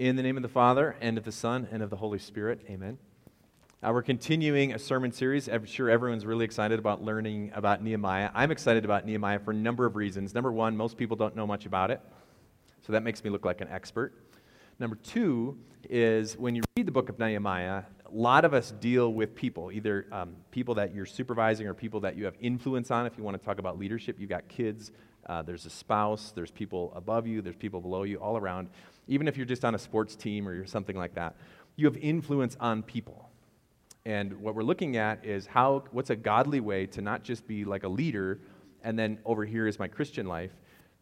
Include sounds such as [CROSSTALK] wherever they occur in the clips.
In the name of the Father, and of the Son, and of the Holy Spirit, amen. Uh, we're continuing a sermon series. I'm sure everyone's really excited about learning about Nehemiah. I'm excited about Nehemiah for a number of reasons. Number one, most people don't know much about it, so that makes me look like an expert. Number two is when you read the book of Nehemiah, a lot of us deal with people, either um, people that you're supervising or people that you have influence on. If you want to talk about leadership, you've got kids, uh, there's a spouse, there's people above you, there's people below you, all around. Even if you're just on a sports team or something like that, you have influence on people. And what we're looking at is how, what's a godly way to not just be like a leader and then over here is my Christian life.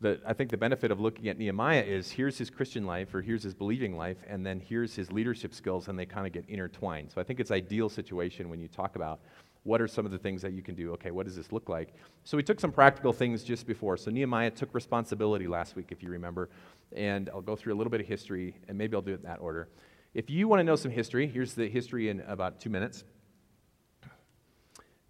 The, I think the benefit of looking at Nehemiah is here's his Christian life or here's his believing life, and then here's his leadership skills, and they kind of get intertwined. So I think it's ideal situation when you talk about what are some of the things that you can do? Okay, what does this look like? So we took some practical things just before. So Nehemiah took responsibility last week, if you remember, and I'll go through a little bit of history, and maybe I'll do it in that order. If you want to know some history, here's the history in about two minutes.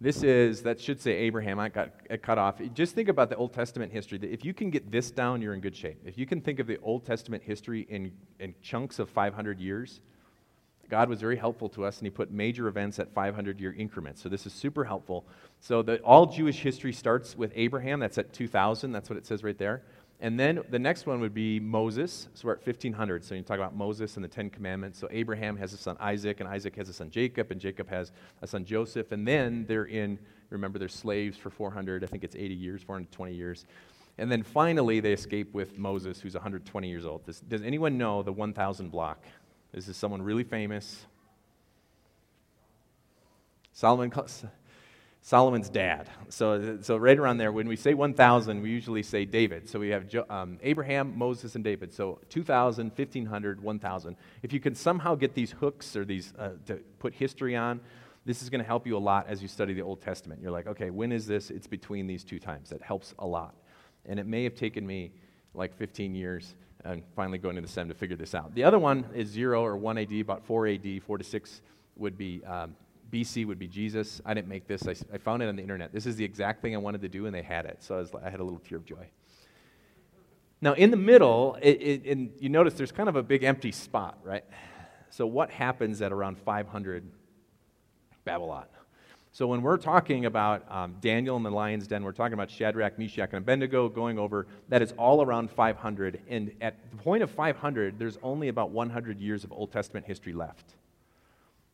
This is, that should say Abraham. I got cut off. Just think about the Old Testament history. If you can get this down, you're in good shape. If you can think of the Old Testament history in, in chunks of 500 years, God was very helpful to us, and He put major events at 500 year increments. So this is super helpful. So the, all Jewish history starts with Abraham. That's at 2000. That's what it says right there. And then the next one would be Moses. So we're at 1500. So you talk about Moses and the Ten Commandments. So Abraham has a son Isaac, and Isaac has a son Jacob, and Jacob has a son Joseph. And then they're in, remember, they're slaves for 400, I think it's 80 years, 420 years. And then finally, they escape with Moses, who's 120 years old. Does, does anyone know the 1000 block? This is someone really famous. Solomon, Solomon's dad. So, so right around there, when we say 1,000, we usually say David. So we have um, Abraham, Moses, and David. So 2,000, 1,500, 1,000. If you can somehow get these hooks or these uh, to put history on, this is going to help you a lot as you study the Old Testament. You're like, okay, when is this? It's between these two times. That helps a lot. And it may have taken me like 15 years and finally going into SEM to figure this out. The other one is 0 or 1 AD, about 4 AD, 4 to 6 would be um, BC would be Jesus. I didn't make this. I, I, found it on the internet. This is the exact thing I wanted to do, and they had it. So I, was, I had a little tear of joy. Now, in the middle, it, it, and you notice there's kind of a big empty spot, right? So what happens at around 500 Babylon? So when we're talking about um, Daniel and the lion's den, we're talking about Shadrach, Meshach, and Abednego going over, that is all around 500. And at the point of 500, there's only about 100 years of Old Testament history left.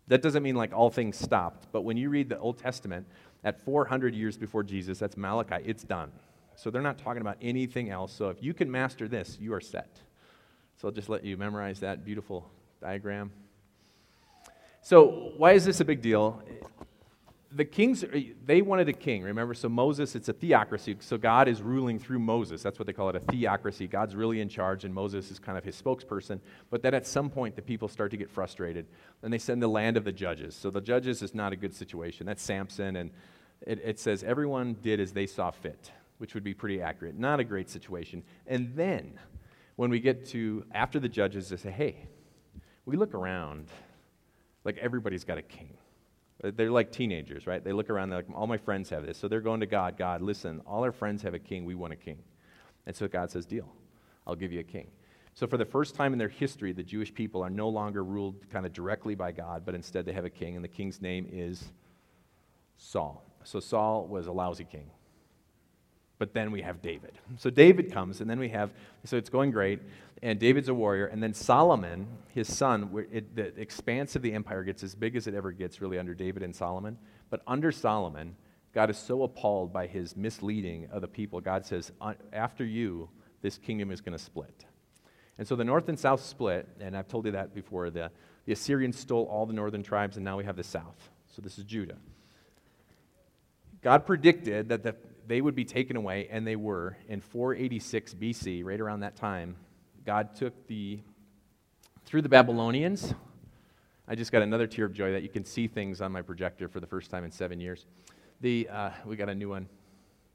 That doesn't mean like all things stopped, but when you read the Old Testament, at 400 years before Jesus, that's Malachi, it's done. So they're not talking about anything else. So if you can master this, you are set. So I'll just let you memorize that beautiful diagram. So, why is this a big deal? The kings, uh, they wanted a king, remember? So Moses, it's a theocracy. So God is ruling through Moses. That's what they call it, a theocracy. God's really in charge, and Moses is kind of his spokesperson. But then at some point, the people start to get frustrated, and they send the land of the judges. So the judges is not a good situation. That's Samson, and it, it says everyone did as they saw fit, which would be pretty accurate. Not a great situation. And then, when we get to after the judges, they say, hey, we look around like everybody's got a king Uh, they're like teenagers, right? They look around, they're like, all my friends have this. So they're going to God, God, listen, all our friends have a king, we want a king. And so God says, deal, I'll give you a king. So for the first time in their history, the Jewish people are no longer ruled kind of directly by God, but instead they have a king, and the king's name is Saul. So Saul was a lousy king. But then we have David. So David comes, and then we have, so it's going great, and David's a warrior. And then Solomon, his son, it, the expanse of the empire gets as big as it ever gets, really, under David and Solomon. But under Solomon, God is so appalled by his misleading of the people. God says, uh, after you, this kingdom is going to split. And so the north and south split, and I've told you that before. The, the Assyrians stole all the northern tribes, and now we have the south. So this is Judah. God predicted that the they would be taken away, and they were. In 486 BC, right around that time, God took the, through the Babylonians. I just got another tear of joy that you can see things on my projector for the first time in seven years. The, uh, we got a new one,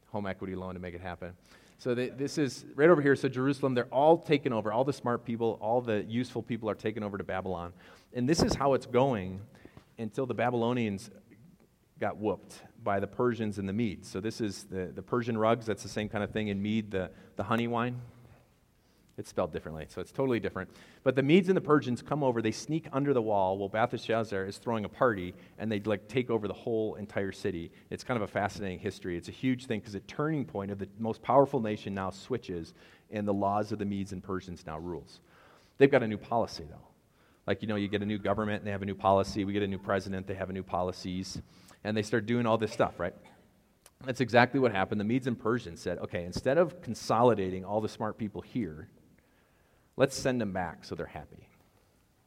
home equity loan to make it happen. So they, this is right over here. So Jerusalem, they're all taken over. All the smart people, all the useful people are taken over to Babylon. And this is how it's going until the Babylonians got whooped by the Persians and the Medes. So this is the, the Persian rugs. That's the same kind of thing in mead, the, the honey wine. It's spelled differently, so it's totally different. But the Medes and the Persians come over, they sneak under the wall while Belteshazzar is throwing a party, and they like take over the whole entire city. It's kind of a fascinating history. It's a huge thing because the turning point of the most powerful nation now switches, and the laws of the Medes and Persians now rules. They've got a new policy, though. Like, you know, you get a new government, and they have a new policy. We get a new president, they have a new policies, and they start doing all this stuff, right? That's exactly what happened. The Medes and Persians said, okay, instead of consolidating all the smart people here, Let's send them back so they're happy.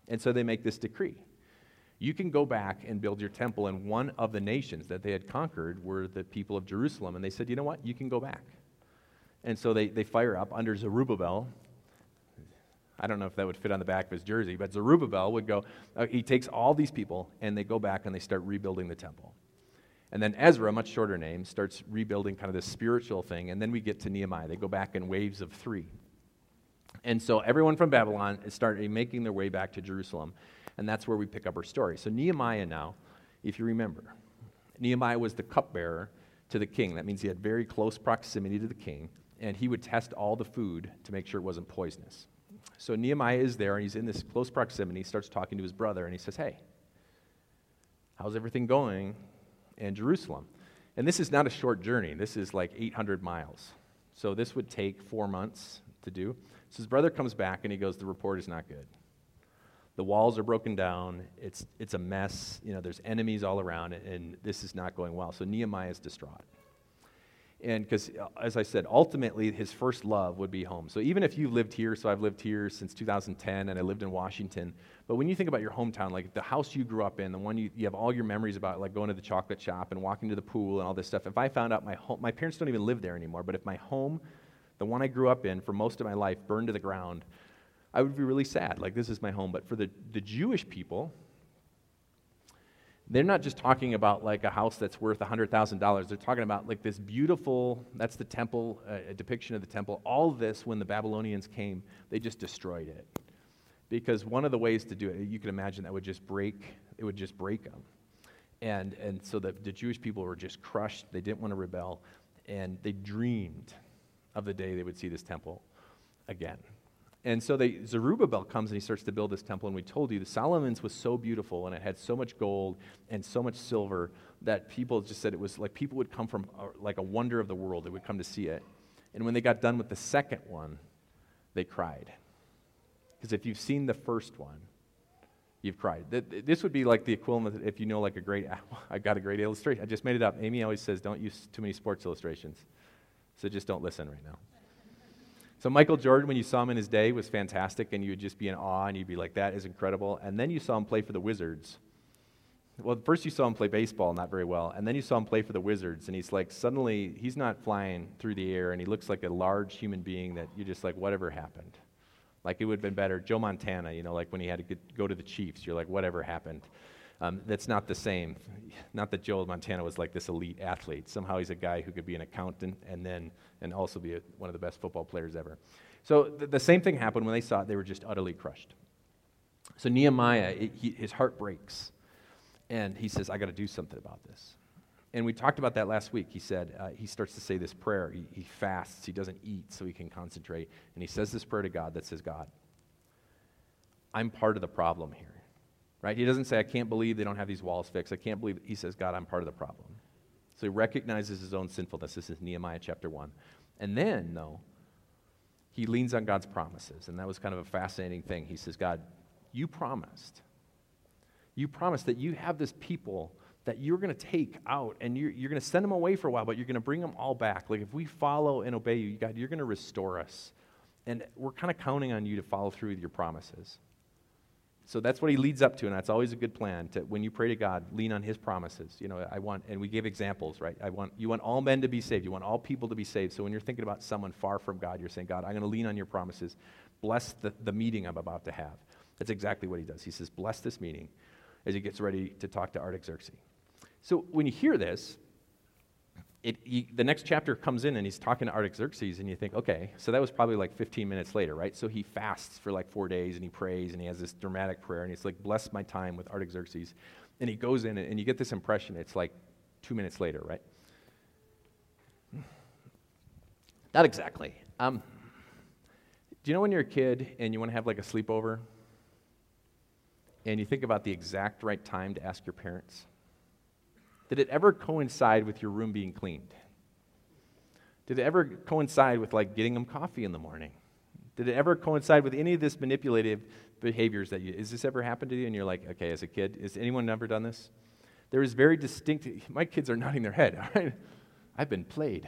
And so they make this decree. You can go back and build your temple, and one of the nations that they had conquered were the people of Jerusalem. And they said, you know what? You can go back. And so they, they fire up under Zerubbabel. I don't know if that would fit on the back of his jersey, but Zerubbabel would go, uh, he takes all these people, and they go back and they start rebuilding the temple. And then Ezra, much shorter name, starts rebuilding kind of this spiritual thing. And then we get to Nehemiah. They go back in waves of three. And so everyone from Babylon is starting making their way back to Jerusalem. And that's where we pick up our story. So Nehemiah now, if you remember, Nehemiah was the cupbearer to the king. That means he had very close proximity to the king, and he would test all the food to make sure it wasn't poisonous. So Nehemiah is there, and he's in this close proximity. He starts talking to his brother, and he says, Hey, how's everything going in Jerusalem? And this is not a short journey. This is like 800 miles. So this would take four months to do. So his brother comes back and he goes, The report is not good. The walls are broken down. It's, it's a mess. You know, there's enemies all around, and this is not going well. So Nehemiah is distraught. And because, uh, as I said, ultimately his first love would be home. So even if you lived here, so I've lived here since 2010 and I lived in Washington, but when you think about your hometown, like the house you grew up in, the one you, you have all your memories about, like going to the chocolate shop and walking to the pool and all this stuff, if I found out my home, my parents don't even live there anymore, but if my home the one I grew up in for most of my life, burned to the ground, I would be really sad. Like, this is my home. But for the, the Jewish people, they're not just talking about like a house that's worth $100,000. They're talking about like this beautiful, that's the temple, uh, a depiction of the temple. All this, when the Babylonians came, they just destroyed it. Because one of the ways to do it, you can imagine that would just break, it would just break them. And, and so the, the Jewish people were just crushed. They didn't want to rebel. And they dreamed of the day they would see this temple again. And so they, Zerubbabel comes and he starts to build this temple. And we told you the Solomon's was so beautiful and it had so much gold and so much silver that people just said it was like people would come from a, like a wonder of the world. They would come to see it. And when they got done with the second one, they cried. Because if you've seen the first one, you've cried. This would be like the equivalent if you know like a great, [LAUGHS] I've got a great illustration. I just made it up. Amy always says, don't use too many sports illustrations. So just don't listen right now. So Michael Jordan, when you saw him in his day, was fantastic, and you would just be in awe, and you'd be like, "That is incredible." And then you saw him play for the Wizards. Well, first you saw him play baseball, not very well, and then you saw him play for the Wizards, and he's like, suddenly he's not flying through the air, and he looks like a large human being that you're just like, whatever happened. Like it would have been better. Joe Montana, you know, like when he had to get, go to the Chiefs, you're like, whatever happened. Um, that's not the same. Not that Joe Montana was like this elite athlete. Somehow he's a guy who could be an accountant and then and also be a, one of the best football players ever. So th- the same thing happened when they saw it. They were just utterly crushed. So Nehemiah, it, he, his heart breaks, and he says, "I got to do something about this." And we talked about that last week. He said uh, he starts to say this prayer. He, he fasts. He doesn't eat so he can concentrate, and he says this prayer to God that says, "God, I'm part of the problem here." Right? He doesn't say, I can't believe they don't have these walls fixed. I can't believe. He says, God, I'm part of the problem. So he recognizes his own sinfulness. This is Nehemiah chapter 1. And then, though, he leans on God's promises. And that was kind of a fascinating thing. He says, God, you promised. You promised that you have this people that you're going to take out and you're, you're going to send them away for a while, but you're going to bring them all back. Like if we follow and obey you, God, you're going to restore us. And we're kind of counting on you to follow through with your promises. So that's what he leads up to, and that's always a good plan. To when you pray to God, lean on His promises. You know, I want, and we give examples, right? I want you want all men to be saved. You want all people to be saved. So when you're thinking about someone far from God, you're saying, God, I'm going to lean on Your promises. Bless the, the meeting I'm about to have. That's exactly what he does. He says, bless this meeting as he gets ready to talk to Artaxerxes. So when you hear this, it, he, the next chapter comes in and he's talking to Artaxerxes, and you think, okay, so that was probably like 15 minutes later, right? So he fasts for like four days and he prays and he has this dramatic prayer and he's like, bless my time with Artaxerxes. And he goes in and you get this impression it's like two minutes later, right? Not exactly. Um, Do you know when you're a kid and you want to have like a sleepover? And you think about the exact right time to ask your parents? Did it ever coincide with your room being cleaned? Did it ever coincide with like getting them coffee in the morning? Did it ever coincide with any of this manipulative behaviors that you, has this ever happened to you? And you're like, okay, as a kid, has anyone ever done this? There is very distinct, my kids are nodding their head, [LAUGHS] all right? I've been played.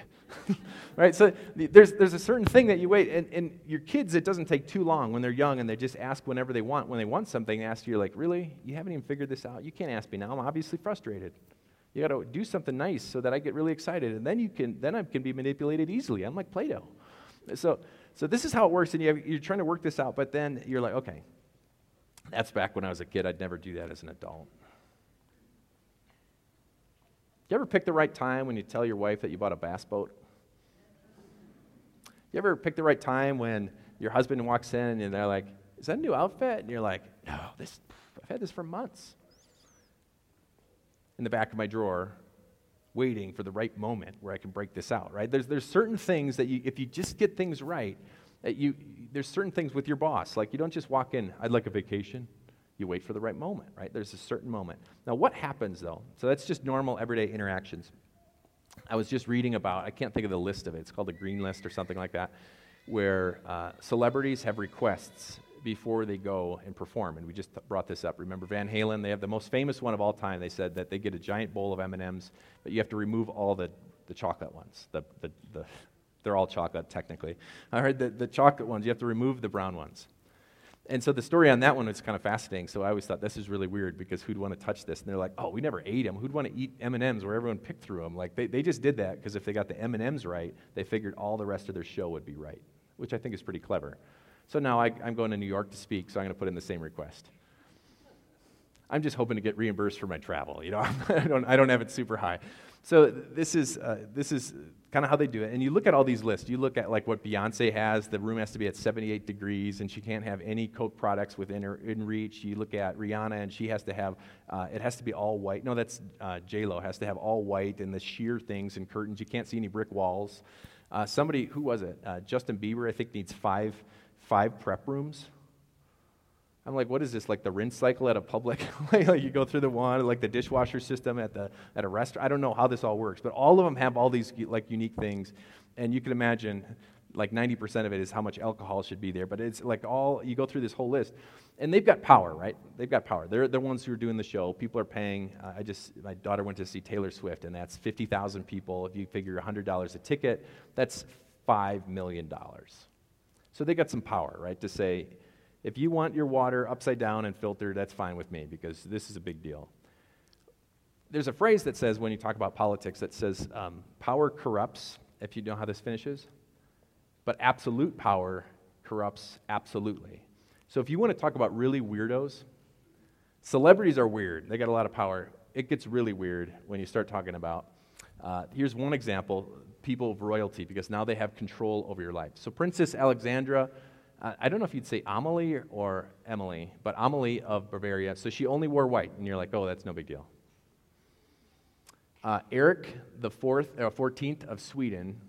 [LAUGHS] right? So there's, there's a certain thing that you wait, and, and your kids, it doesn't take too long when they're young and they just ask whenever they want. When they want something, they ask you, like, really? You haven't even figured this out? You can't ask me now. I'm obviously frustrated. You got to do something nice so that I get really excited, and then you can then I can be manipulated easily. I'm like Play-Doh. So so this is how it works, and you have, you're trying to work this out, but then you're like, okay, that's back when I was a kid. I'd never do that as an adult. You ever pick the right time when you tell your wife that you bought a bass boat? You ever pick the right time when your husband walks in and they're like, "Is that a new outfit?" And you're like, "No, this I've had this for months." In the back of my drawer waiting for the right moment where I can break this out, right? There's, there's certain things that you, if you just get things right, that you, there's certain things with your boss. Like you don't just walk in, I'd like a vacation. You wait for the right moment, right? There's a certain moment. Now, what happens though? So that's just normal everyday interactions. I was just reading about, I can't think of the list of it, it's called the Green List or something like that, where uh, celebrities have requests before they go and perform. And we just brought this up. Remember Van Halen? They have the most famous one of all time. They said that they get a giant bowl of M&Ms, but you have to remove all the, the chocolate ones. The, the, the, they're all chocolate, technically. I heard that the chocolate ones, you have to remove the brown ones. And so the story on that one was kind of fascinating. So I always thought this is really weird because who'd want to touch this? And they're like, "Oh, we never ate them. Who'd want to eat M&Ms where everyone picked through them?" Like they, they just did that because if they got the M&Ms right, they figured all the rest of their show would be right, which I think is pretty clever. So now I, am going to New York to speak, so I'm going to put in the same request. I'm just hoping to get reimbursed for my travel. You know, [LAUGHS] I don't, I don't have it super high. So this is, uh, this is kind of how they do it. And you look at all these lists. You look at like what Beyonce has. The room has to be at 78 degrees, and she can't have any Coke products within her in reach. You look at Rihanna, and she has to have, uh, it has to be all white. No, that's uh, J Lo has to have all white and the sheer things and curtains. You can't see any brick walls. Uh, somebody, who was it? Uh, Justin Bieber, I think, needs five five prep rooms. I'm like, what is this? Like the rinse cycle at a public? [LAUGHS] like you go through the one, like the dishwasher system at the at a restaurant. I don't know how this all works, but all of them have all these like unique things, and you can imagine, like 90% of it is how much alcohol should be there. But it's like all you go through this whole list, and they've got power, right? They've got power. They're the ones who are doing the show. People are paying. Uh, I just my daughter went to see Taylor Swift, and that's 50,000 people. If you figure $100 a ticket, that's five million dollars so they got some power, right, to say, if you want your water upside down and filtered, that's fine with me because this is a big deal. There's a phrase that says, when you talk about politics, that says, um, power corrupts, if you know how this finishes, but absolute power corrupts absolutely. So if you want to talk about really weirdos, celebrities are weird. They got a lot of power. It gets really weird when you start talking about. Uh, here's one example people of royalty because now they have control over your life. So, Princess Alexandra, uh, I don't know if you'd say Amelie or Emily, but Amelie of Bavaria. So, she only wore white, and you're like, oh, that's no big deal. Uh, Eric the fourth, uh, 14th of Sweden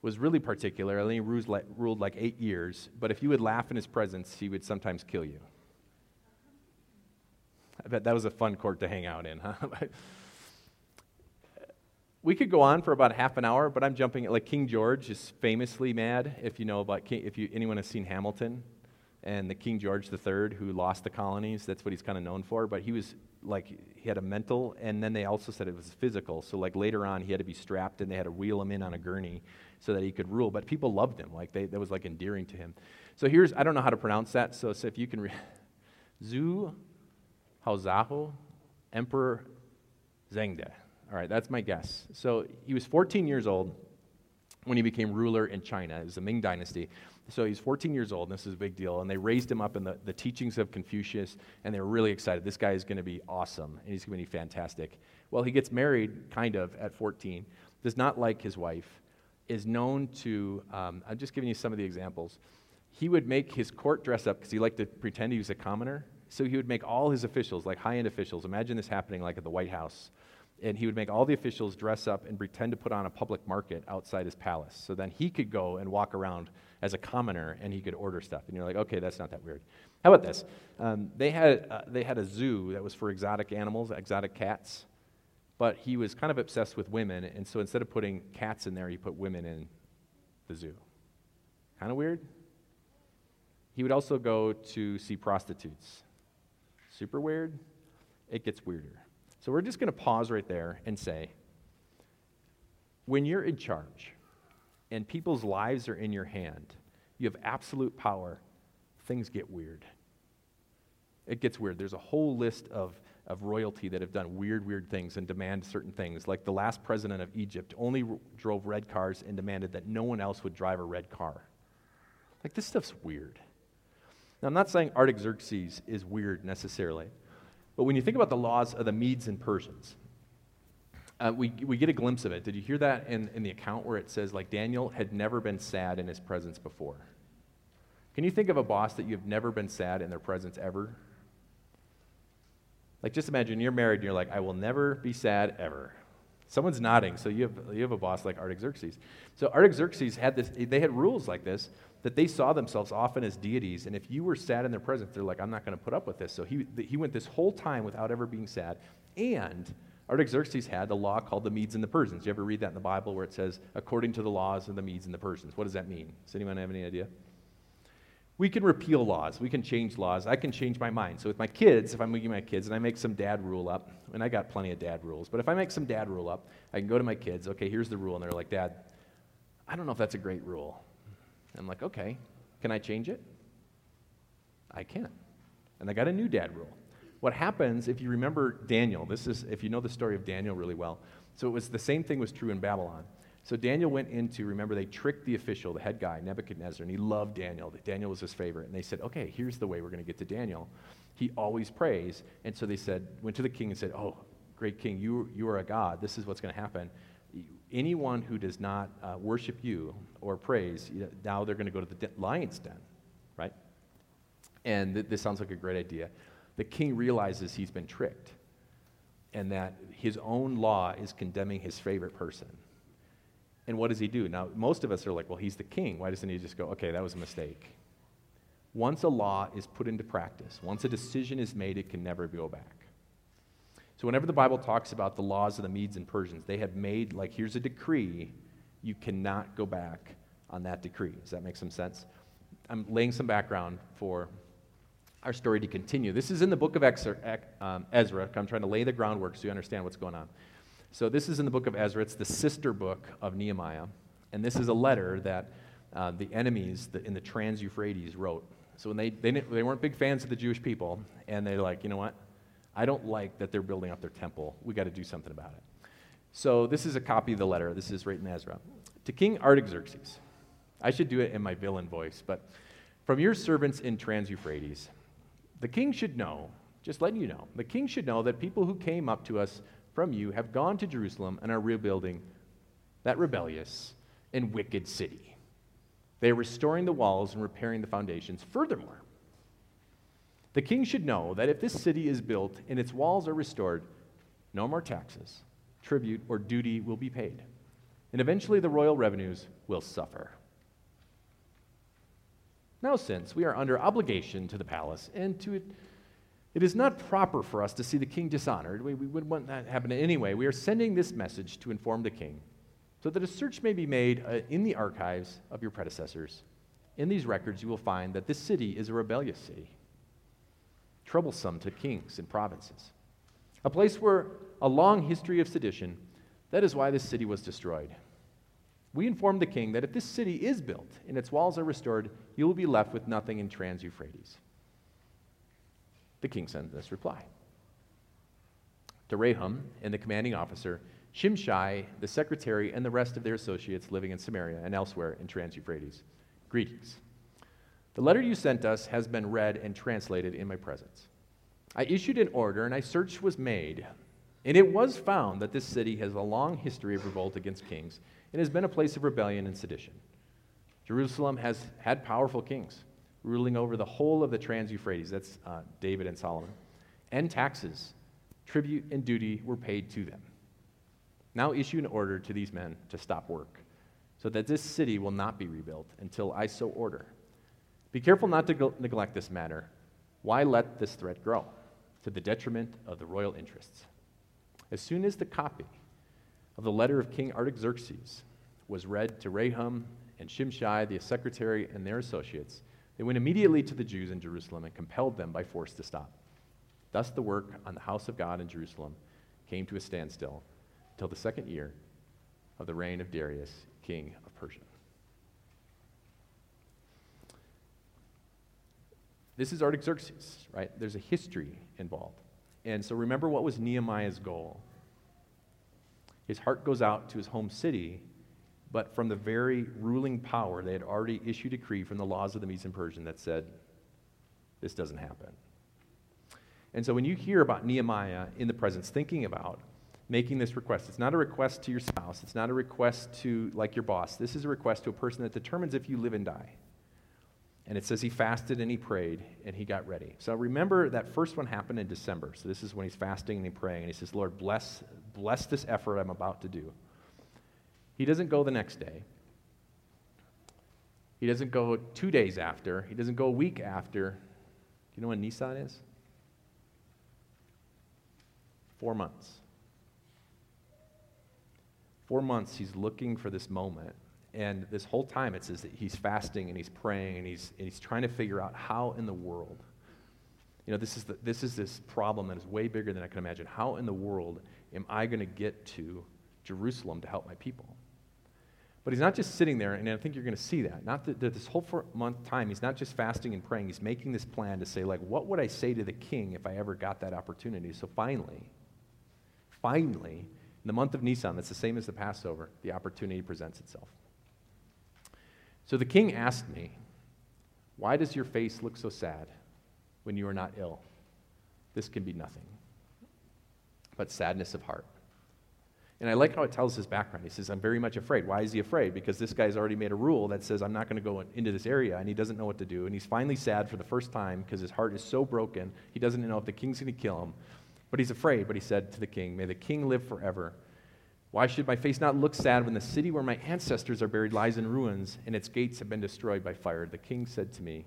was really particular. Ruled like, ruled like eight years, but if you would laugh in his presence, he would sometimes kill you. I bet that was a fun court to hang out in, huh? [LAUGHS] we could go on for about half an hour, but I'm jumping like King George is famously mad. If you know about King, if you, anyone has seen Hamilton, and the King George III who lost the colonies, that's what he's kind of known for. But he was like he had a mental, and then they also said it was physical. So like later on, he had to be strapped, and they had to wheel him in on a gurney so that he could rule. But people loved him, like they, that was like endearing to him. So here's I don't know how to pronounce that. So, so if you can, re- [LAUGHS] Zhu Haozahu, Emperor Zhengde. All right, that's my guess. So he was 14 years old when he became ruler in China. It was the Ming Dynasty. So he's 14 years old, and this is a big deal. And they raised him up in the, the teachings of Confucius, and they were really excited. This guy is going to be awesome, and he's going to be fantastic. Well, he gets married, kind of, at 14, does not like his wife, is known to, um, I'm just giving you some of the examples. He would make his court dress up because he liked to pretend he was a commoner. So he would make all his officials, like high end officials, imagine this happening like at the White House and he would make all the officials dress up and pretend to put on a public market outside his palace. So then he could go and walk around as a commoner and he could order stuff. And you're like, okay, that's not that weird. How about this? Um, they, had, uh, they had a zoo that was for exotic animals, exotic cats, but he was kind of obsessed with women. And so instead of putting cats in there, he put women in the zoo. Kind of weird? He would also go to see prostitutes. Super weird? It gets weirder. So we're just going to pause right there and say when you're in charge and people's lives are in your hand, you have absolute power, things get weird. It gets weird. There's a whole list of, of royalty that have done weird, weird things and demand certain things. Like the last president of Egypt only r- drove red cars and demanded that no one else would drive a red car. Like, this stuff's weird. Now, I'm not saying Artaxerxes is weird necessarily. But when you think about the laws of the Medes and Persians, uh, we, we get a glimpse of it. Did you hear that in, in the account where it says, like, Daniel had never been sad in his presence before? Can you think of a boss that you've never been sad in their presence ever? Like, just imagine you're married and you're like, I will never be sad ever. Someone's nodding, so you have, you have a boss like Artaxerxes. So Artaxerxes had this, they had rules like this that they saw themselves often as deities. And if you were sad in their presence, they're like, I'm not going to put up with this. So he, he went this whole time without ever being sad. And Artaxerxes had a law called the Medes and the Persians. You ever read that in the Bible where it says, according to the laws of the Medes and the Persians? What does that mean? Does anyone have any idea? We can repeal laws. We can change laws. I can change my mind. So with my kids, if I'm making my kids and I make some dad rule up, and I got plenty of dad rules, but if I make some dad rule up, I can go to my kids, okay, here's the rule. And they're like, Dad, I don't know if that's a great rule. I'm like, okay, can I change it? I can. And I got a new dad rule. What happens if you remember Daniel? This is if you know the story of Daniel really well. So it was the same thing was true in Babylon. So Daniel went into, remember, they tricked the official, the head guy, Nebuchadnezzar, and he loved Daniel. Daniel was his favorite. And they said, okay, here's the way we're going to get to Daniel. He always prays. And so they said, went to the king and said, oh, great king, you, you are a god. This is what's going to happen anyone who does not uh, worship you or praise, you now they're going to go to the lion's den, right? And th- this sounds like a great idea. The king realizes he's been tricked and that his own law is condemning his favorite person. And what does he do? Now, most of us are like, well, he's the king. Why doesn't he just go, okay, that was a mistake? Once a law is put into practice, once a decision is made, it can never go back. So, whenever the Bible talks about the laws of the Medes and Persians, they have made, like, here's a decree, you cannot go back on that decree. Does that make some sense? I'm laying some background for our story to continue. This is in the book of um, Ezra. I'm trying to lay the groundwork so you understand what's going on. So, this is in the book of Ezra. It's the sister book of Nehemiah. And this is a letter that uh, the enemies in the Trans Euphrates wrote. So, when they, they, they weren't big fans of the Jewish people, and they're like, you know what? I don't like that they're building up their temple. We got to do something about it. So this is a copy of the letter. This is written Ezra. To King Artaxerxes. I should do it in my villain voice, but from your servants in Trans Euphrates, the king should know, just letting you know, the king should know that people who came up to us from you have gone to Jerusalem and are rebuilding that rebellious and wicked city. They are restoring the walls and repairing the foundations. Furthermore, the king should know that if this city is built and its walls are restored, no more taxes, tribute, or duty will be paid. And eventually the royal revenues will suffer. Now, since we are under obligation to the palace and to it, is not proper for us to see the king dishonored. We, we wouldn't want that to happen anyway. We are sending this message to inform the king so that a search may be made uh, in the archives of your predecessors. In these records, you will find that this city is a rebellious city troublesome to kings and provinces. A place where a long history of sedition, that is why this city was destroyed. We informed the king that if this city is built and its walls are restored, you will be left with nothing in Trans Euphrates. The king sent this reply to Rehum and the commanding officer, Shimshai, the secretary, and the rest of their associates living in Samaria and elsewhere in Trans Euphrates. Greetings. The letter you sent us has been read and translated in my presence. I issued an order, and a search was made, and it was found that this city has a long history of revolt against kings and has been a place of rebellion and sedition. Jerusalem has had powerful kings ruling over the whole of the Trans Euphrates, that's uh, David and Solomon, and taxes, tribute, and duty were paid to them. Now issue an order to these men to stop work, so that this city will not be rebuilt until I so order. Be careful not to neglect this matter. Why let this threat grow? To the detriment of the royal interests. As soon as the copy of the letter of King Artaxerxes was read to Rehum and Shimshai, the secretary, and their associates, they went immediately to the Jews in Jerusalem and compelled them by force to stop. Thus, the work on the house of God in Jerusalem came to a standstill till the second year of the reign of Darius, king of Persia. This is Artaxerxes, right? There's a history involved. And so remember what was Nehemiah's goal? His heart goes out to his home city, but from the very ruling power, they had already issued a decree from the laws of the Medes and Persian that said, this doesn't happen. And so when you hear about Nehemiah in the presence thinking about making this request, it's not a request to your spouse, it's not a request to like your boss. This is a request to a person that determines if you live and die. And it says he fasted and he prayed and he got ready. So remember that first one happened in December. So this is when he's fasting and he's praying. And he says, Lord, bless, bless this effort I'm about to do. He doesn't go the next day. He doesn't go two days after. He doesn't go a week after. Do you know when Nisan is? Four months. Four months he's looking for this moment. And this whole time it says that he's fasting and he's praying and he's, and he's trying to figure out how in the world. You know, this is, the, this is this problem that is way bigger than I can imagine. How in the world am I going to get to Jerusalem to help my people? But he's not just sitting there, and I think you're going to see that. Not that, that this whole month time, he's not just fasting and praying. He's making this plan to say, like, what would I say to the king if I ever got that opportunity? So finally, finally, in the month of Nisan, that's the same as the Passover, the opportunity presents itself. So the king asked me, Why does your face look so sad when you are not ill? This can be nothing but sadness of heart. And I like how it tells his background. He says, I'm very much afraid. Why is he afraid? Because this guy's already made a rule that says, I'm not going to go into this area, and he doesn't know what to do. And he's finally sad for the first time because his heart is so broken. He doesn't know if the king's going to kill him. But he's afraid. But he said to the king, May the king live forever. Why should my face not look sad when the city where my ancestors are buried lies in ruins and its gates have been destroyed by fire? The king said to me,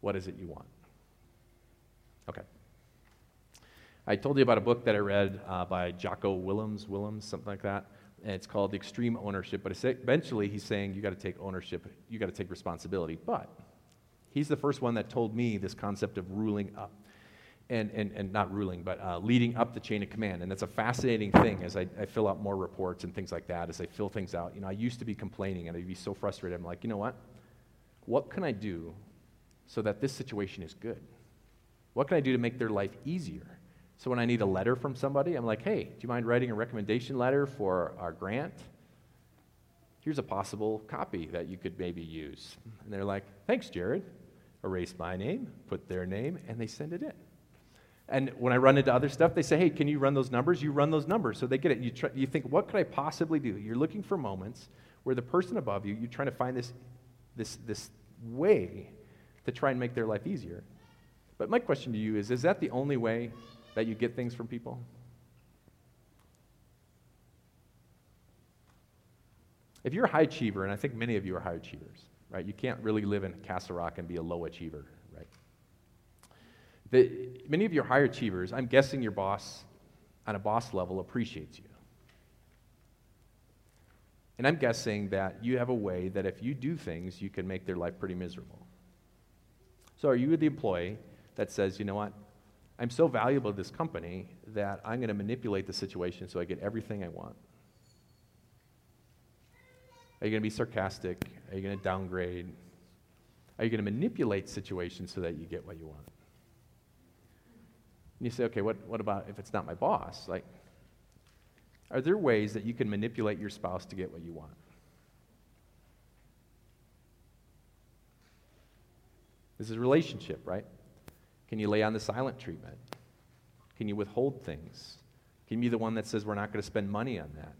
What is it you want? Okay. I told you about a book that I read uh, by Jocko Willems, Willems, something like that. And it's called Extreme Ownership. But eventually he's saying you got to take ownership, you got to take responsibility. But he's the first one that told me this concept of ruling up. And, and, and not ruling, but uh, leading up the chain of command. And that's a fascinating thing as I, I fill out more reports and things like that, as I fill things out. You know, I used to be complaining and I'd be so frustrated. I'm like, you know what? What can I do so that this situation is good? What can I do to make their life easier? So when I need a letter from somebody, I'm like, hey, do you mind writing a recommendation letter for our grant? Here's a possible copy that you could maybe use. And they're like, thanks, Jared. Erase my name, put their name, and they send it in. And when I run into other stuff, they say, hey, can you run those numbers? You run those numbers. So they get it. You, try, you think, what could I possibly do? You're looking for moments where the person above you, you're trying to find this, this, this way to try and make their life easier. But my question to you is, is that the only way that you get things from people? If you're a high achiever, and I think many of you are high achievers, right? You can't really live in Castle Rock and be a low achiever, right? The, many of your high achievers, I'm guessing your boss on a boss level appreciates you. And I'm guessing that you have a way that if you do things, you can make their life pretty miserable. So are you the employee that says, you know what, I'm so valuable to this company that I'm going to manipulate the situation so I get everything I want. Are you going to be sarcastic? Are you going to downgrade? Are you going to manipulate situations so that you get what you want? And you say, okay, what, what about if it's not my boss? Like, are there ways that you can manipulate your spouse to get what you want? This is relationship, right? Can you lay on the silent treatment? Can you withhold things? Can you be the one that says, we're not going to spend money on that?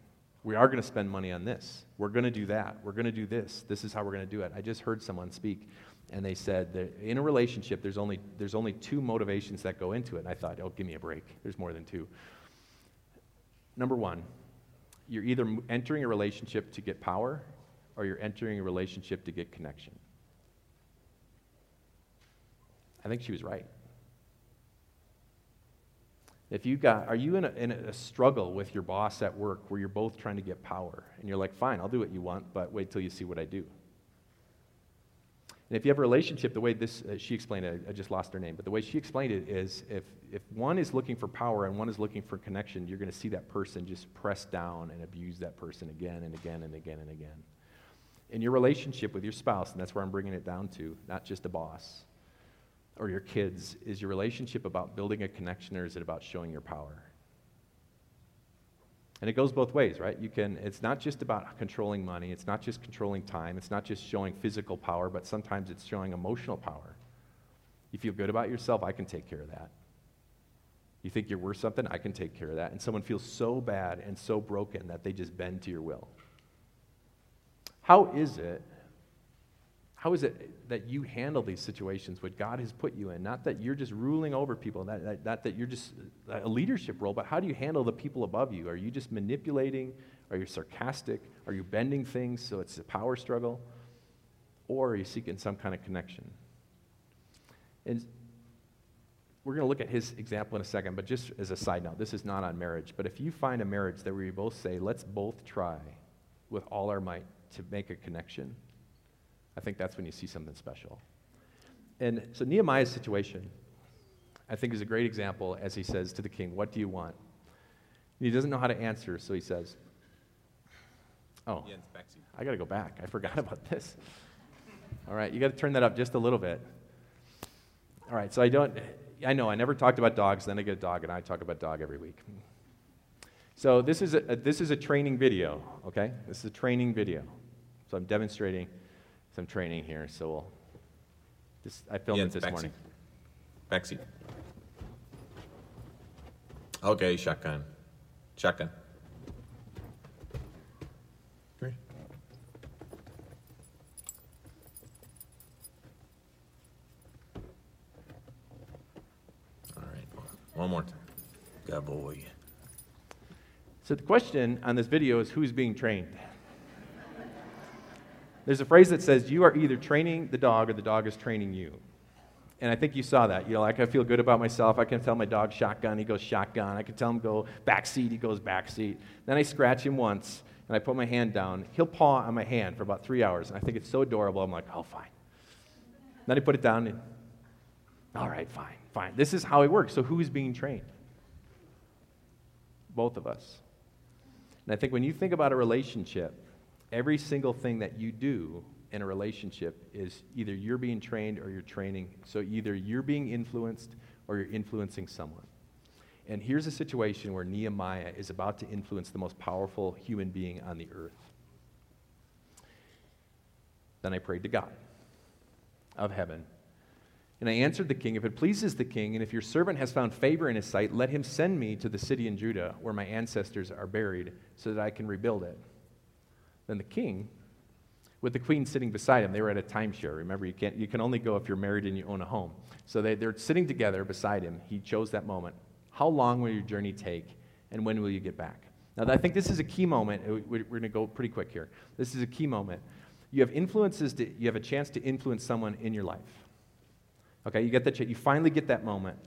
We are going to spend money on this. We're going to do that. We're going to do this. This is how we're going to do it. I just heard someone speak, and they said that in a relationship, there's only, there's only two motivations that go into it. And I thought, oh, give me a break. There's more than two. Number one, you're either entering a relationship to get power or you're entering a relationship to get connection. I think she was right. If you got, are you in a, in a struggle with your boss at work where you're both trying to get power and you're like, fine, I'll do what you want, but wait till you see what I do? And if you have a relationship, the way this, uh, she explained it, I just lost her name, but the way she explained it is if, if one is looking for power and one is looking for connection, you're going to see that person just press down and abuse that person again and again and again and again. In your relationship with your spouse, and that's where I'm bringing it down to, not just a boss or your kids, is your relationship about building a connection or is it about showing your power? And it goes both ways, right? You can, it's not just about controlling money, it's not just controlling time, it's not just showing physical power, but sometimes it's showing emotional power. You feel good about yourself, I can take care of that. You think you're worth something, I can take care of that. And someone feels so bad and so broken that they just bend to your will. How is it how is it that you handle these situations, what God has put you in? Not that you're just ruling over people, not that, not that you're just a leadership role, but how do you handle the people above you? Are you just manipulating? Are you sarcastic? Are you bending things so it's a power struggle? Or are you seeking some kind of connection? And we're going to look at his example in a second, but just as a side note, this is not on marriage. But if you find a marriage that you both say, let's both try with all our might to make a connection, I think that's when you see something special. And so Nehemiah's situation, I think, is a great example as he says to the king, What do you want? And he doesn't know how to answer, so he says, Oh, I got to go back. I forgot [LAUGHS] about this. All right, you got to turn that up just a little bit. All right, so I don't, I know I never talked about dogs, then I get a dog, and I talk about dog every week. So this is a, this is a training video, okay? This is a training video. So I'm demonstrating some training here, so we'll just, I filmed Yeah, it this backseat. morning. Backseat. Okay, shotgun. Shotgun. Come. All right, one more time. Good boy. So the question on this video is who's being trained? There's a phrase that says you are either training the dog or the dog is training you. And I think you saw that. You know, like I feel good about myself. I can tell my dog shotgun, he goes shotgun. I can tell him go back seat, he goes back seat. Then I scratch him once and I put my hand down. He'll paw on my hand for about three hours. And I think it's so adorable. I'm like, oh, fine. Then I put it down and, all right, fine, fine. This is how it works. So who's being trained? Both of us. And I think when you think about a relationship, every single thing that you do in a relationship is either you're being trained or you're training. So either you're being influenced or you're influencing someone. And here's a situation where Nehemiah is about to influence the most powerful human being on the earth. Then I prayed to God of heaven. And I answered the king, If it pleases the king, and if your servant has found favor in his sight, let him send me to the city in Judah where my ancestors are buried, so that I can rebuild it. Then the king, with the queen sitting beside him, they were at a timeshare. Remember, you, can't, you can only go if you're married and you own a home. So they, they're sitting together beside him. He chose that moment. How long will your journey take, and when will you get back? Now, I think this is a key moment. We're going to go pretty quick here. This is a key moment. You have influences, to, you have a chance to influence someone in your life. Okay, you get that, you finally get that moment.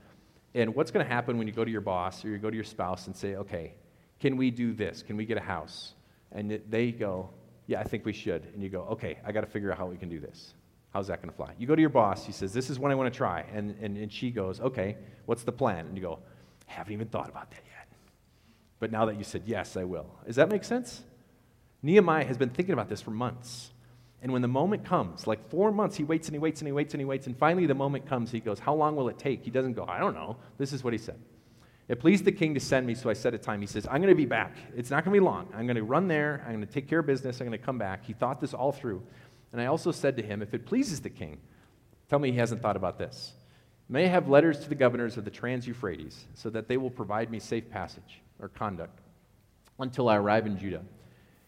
And what's going to happen when you go to your boss or you go to your spouse and say, okay, can we do this? Can we get a house? And they go, yeah, I think we should. And you go, okay, I got to figure out how we can do this. How's that going to fly? You go to your boss, he says, this is what I want to try. And, and, and she goes, okay, what's the plan? And you go, haven't even thought about that yet. But now that you said yes, I will. Does that make sense? Nehemiah has been thinking about this for months. And when the moment comes, like four months, he waits and he waits and he waits and he waits. And finally, the moment comes, he goes, How long will it take? He doesn't go, I don't know. This is what he said. It pleased the king to send me, so I set a time. He says, I'm going to be back. It's not going to be long. I'm going to run there. I'm going to take care of business. I'm going to come back. He thought this all through. And I also said to him, If it pleases the king, tell me he hasn't thought about this. May I have letters to the governors of the Trans Euphrates, so that they will provide me safe passage or conduct until I arrive in Judah.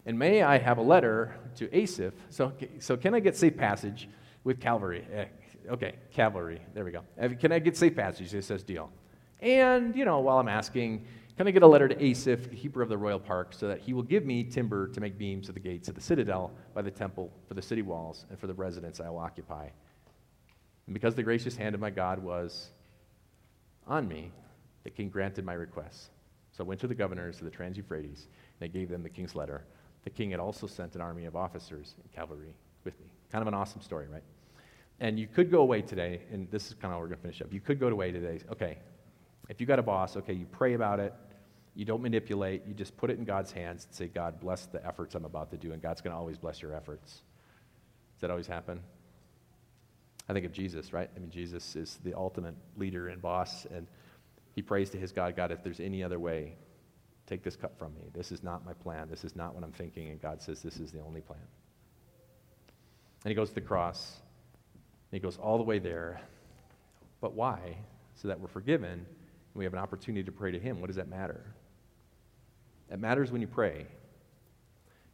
And may I have a letter to Asaph? So, so can I get safe passage with cavalry? Eh, okay, cavalry. There we go. Can I get safe passage? It says deal. And, you know, while I'm asking, Can I get a letter to Asaph, keeper of the royal park, so that he will give me timber to make beams of the gates of the citadel by the temple, for the city walls, and for the residence I will occupy? And because the gracious hand of my God was on me, the king granted my request. So I went to the governors of the Trans Euphrates, and I gave them the king's letter. The king had also sent an army of officers and cavalry with me. Kind of an awesome story, right? And you could go away today, and this is kind of how we're going to finish up. You could go away today. Okay, if you got a boss, okay, you pray about it. You don't manipulate. You just put it in God's hands and say, God, bless the efforts I'm about to do, and God's going to always bless your efforts. Does that always happen? I think of Jesus, right? I mean, Jesus is the ultimate leader and boss, and he prays to his God, God, if there's any other way, take this cup from me. This is not my plan. This is not what I'm thinking. And God says, this is the only plan. And he goes to the cross, and he goes all the way there. But why? So that we're forgiven, we have an opportunity to pray to him. What does that matter? It matters when you pray.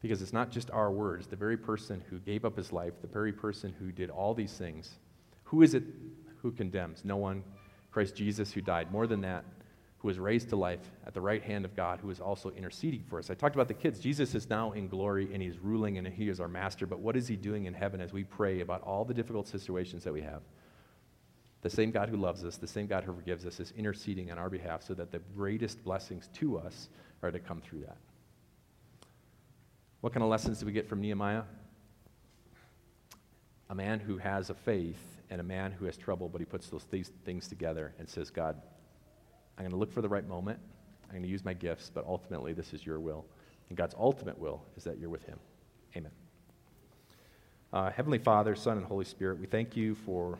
Because it's not just our words. The very person who gave up his life, the very person who did all these things, who is it who condemns? No one. Christ Jesus, who died. More than that, who was raised to life at the right hand of God, who is also interceding for us. I talked about the kids. Jesus is now in glory and he's ruling and he is our master. But what is he doing in heaven as we pray about all the difficult situations that we have? The same God who loves us, the same God who forgives us, is interceding on our behalf so that the greatest blessings to us are to come through that. What kind of lessons do we get from Nehemiah? A man who has a faith and a man who has trouble, but he puts those th- things together and says, God, I'm going to look for the right moment. I'm going to use my gifts, but ultimately, this is your will. And God's ultimate will is that you're with him. Amen. Uh, Heavenly Father, Son, and Holy Spirit, we thank you for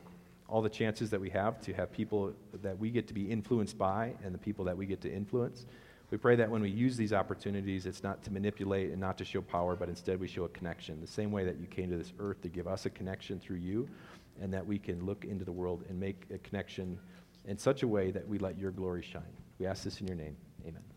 all the chances that we have to have people that we get to be influenced by and the people that we get to influence. We pray that when we use these opportunities, it's not to manipulate and not to show power, but instead we show a connection. The same way that you came to this earth to give us a connection through you, and that we can look into the world and make a connection in such a way that we let your glory shine. We ask this in your name. Amen.